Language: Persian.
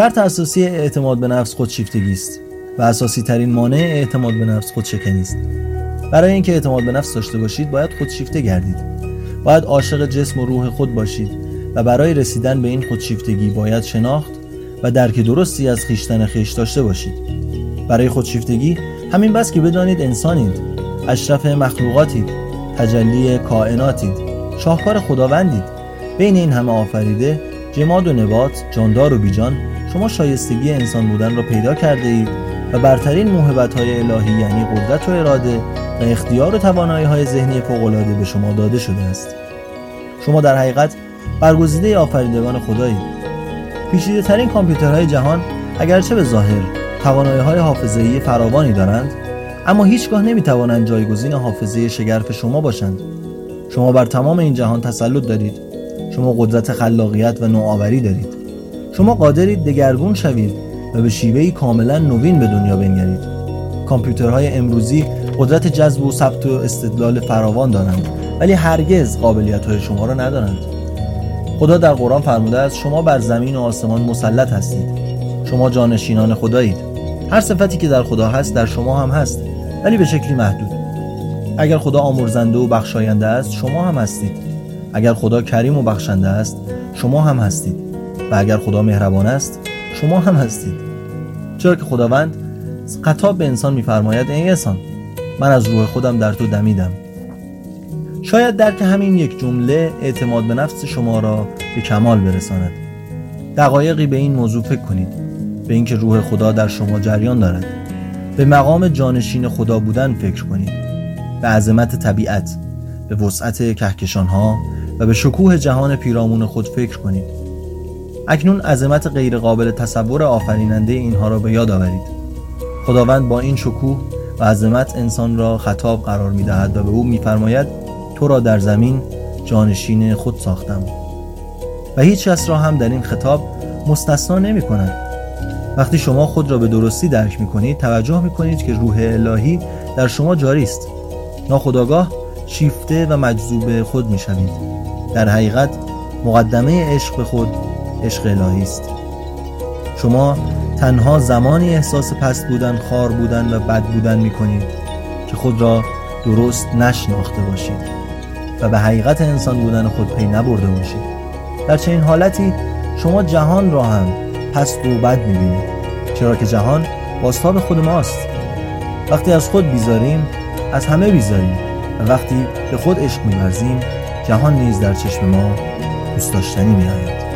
شرط اساسی اعتماد به نفس خودشیفتگی است و اساسی ترین مانع اعتماد به نفس خودشکنی است. برای اینکه اعتماد به نفس داشته باشید باید خودشیفته گردید. باید عاشق جسم و روح خود باشید و برای رسیدن به این خودشیفتگی باید شناخت و درک درستی از خیشتن خیش داشته باشید. برای خودشیفتگی همین بس که بدانید انسانید اشرف مخلوقاتید تجلی کائناتید شاهکار خداوندید. بین این همه آفریده جماد و نبات جاندار و بیجان شما شایستگی انسان بودن را پیدا کرده اید و برترین موهبت های الهی یعنی قدرت و اراده و اختیار و توانایی های ذهنی فوقالعاده به شما داده شده است. شما در حقیقت برگزیده آفریدگان خدایید پیچیده ترین کامپیوترهای جهان اگرچه به ظاهر توانایی های حافظه‌ای فراوانی دارند اما هیچگاه نمی‌توانند جایگزین حافظه شگرف شما باشند. شما بر تمام این جهان تسلط دارید. شما قدرت خلاقیت و نوآوری دارید. شما قادرید دگرگون شوید و به شیوهی کاملا نوین به دنیا بنگرید. کامپیوترهای امروزی قدرت جذب و ثبت و استدلال فراوان دارند ولی هرگز قابلیت های شما را ندارند. خدا در قرآن فرموده است شما بر زمین و آسمان مسلط هستید. شما جانشینان خدایید. هر صفتی که در خدا هست در شما هم هست ولی به شکلی محدود. اگر خدا آمرزنده و بخشاینده است شما هم هستید. اگر خدا کریم و بخشنده است شما هم هستید. و اگر خدا مهربان است شما هم هستید. چرا که خداوند خطاب به انسان میفرماید ای انسان من از روح خودم در تو دمیدم. شاید درک همین یک جمله اعتماد به نفس شما را به کمال برساند. دقایقی به این موضوع فکر کنید. به اینکه روح خدا در شما جریان دارد. به مقام جانشین خدا بودن فکر کنید. به عظمت طبیعت. به وسعت کهکشان ها و به شکوه جهان پیرامون خود فکر کنید. اکنون عظمت غیرقابل تصور آفریننده اینها را به یاد آورید. خداوند با این شکوه و عظمت انسان را خطاب قرار می دهد و به او میفرماید تو را در زمین جانشین خود ساختم. و هیچ کس را هم در این خطاب مستثنا نمی کند وقتی شما خود را به درستی درک می کنید توجه می کنید که روح الهی در شما جاری است. ناخداگاه شیفته و مجذوب خود می شوید در حقیقت مقدمه عشق به خود عشق الهی است. شما تنها زمانی احساس پست بودن خار بودن و بد بودن می کنید که خود را درست نشناخته باشید و به حقیقت انسان بودن خود پی نبرده باشید. در چنین حالتی شما جهان را هم پست و بد می‌بینید چرا که جهان باستاب خود ماست. وقتی از خود بیزاریم از همه بیزاریم. و وقتی به خود عشق میورزیم جهان نیز در چشم ما دوست داشتنی میآید.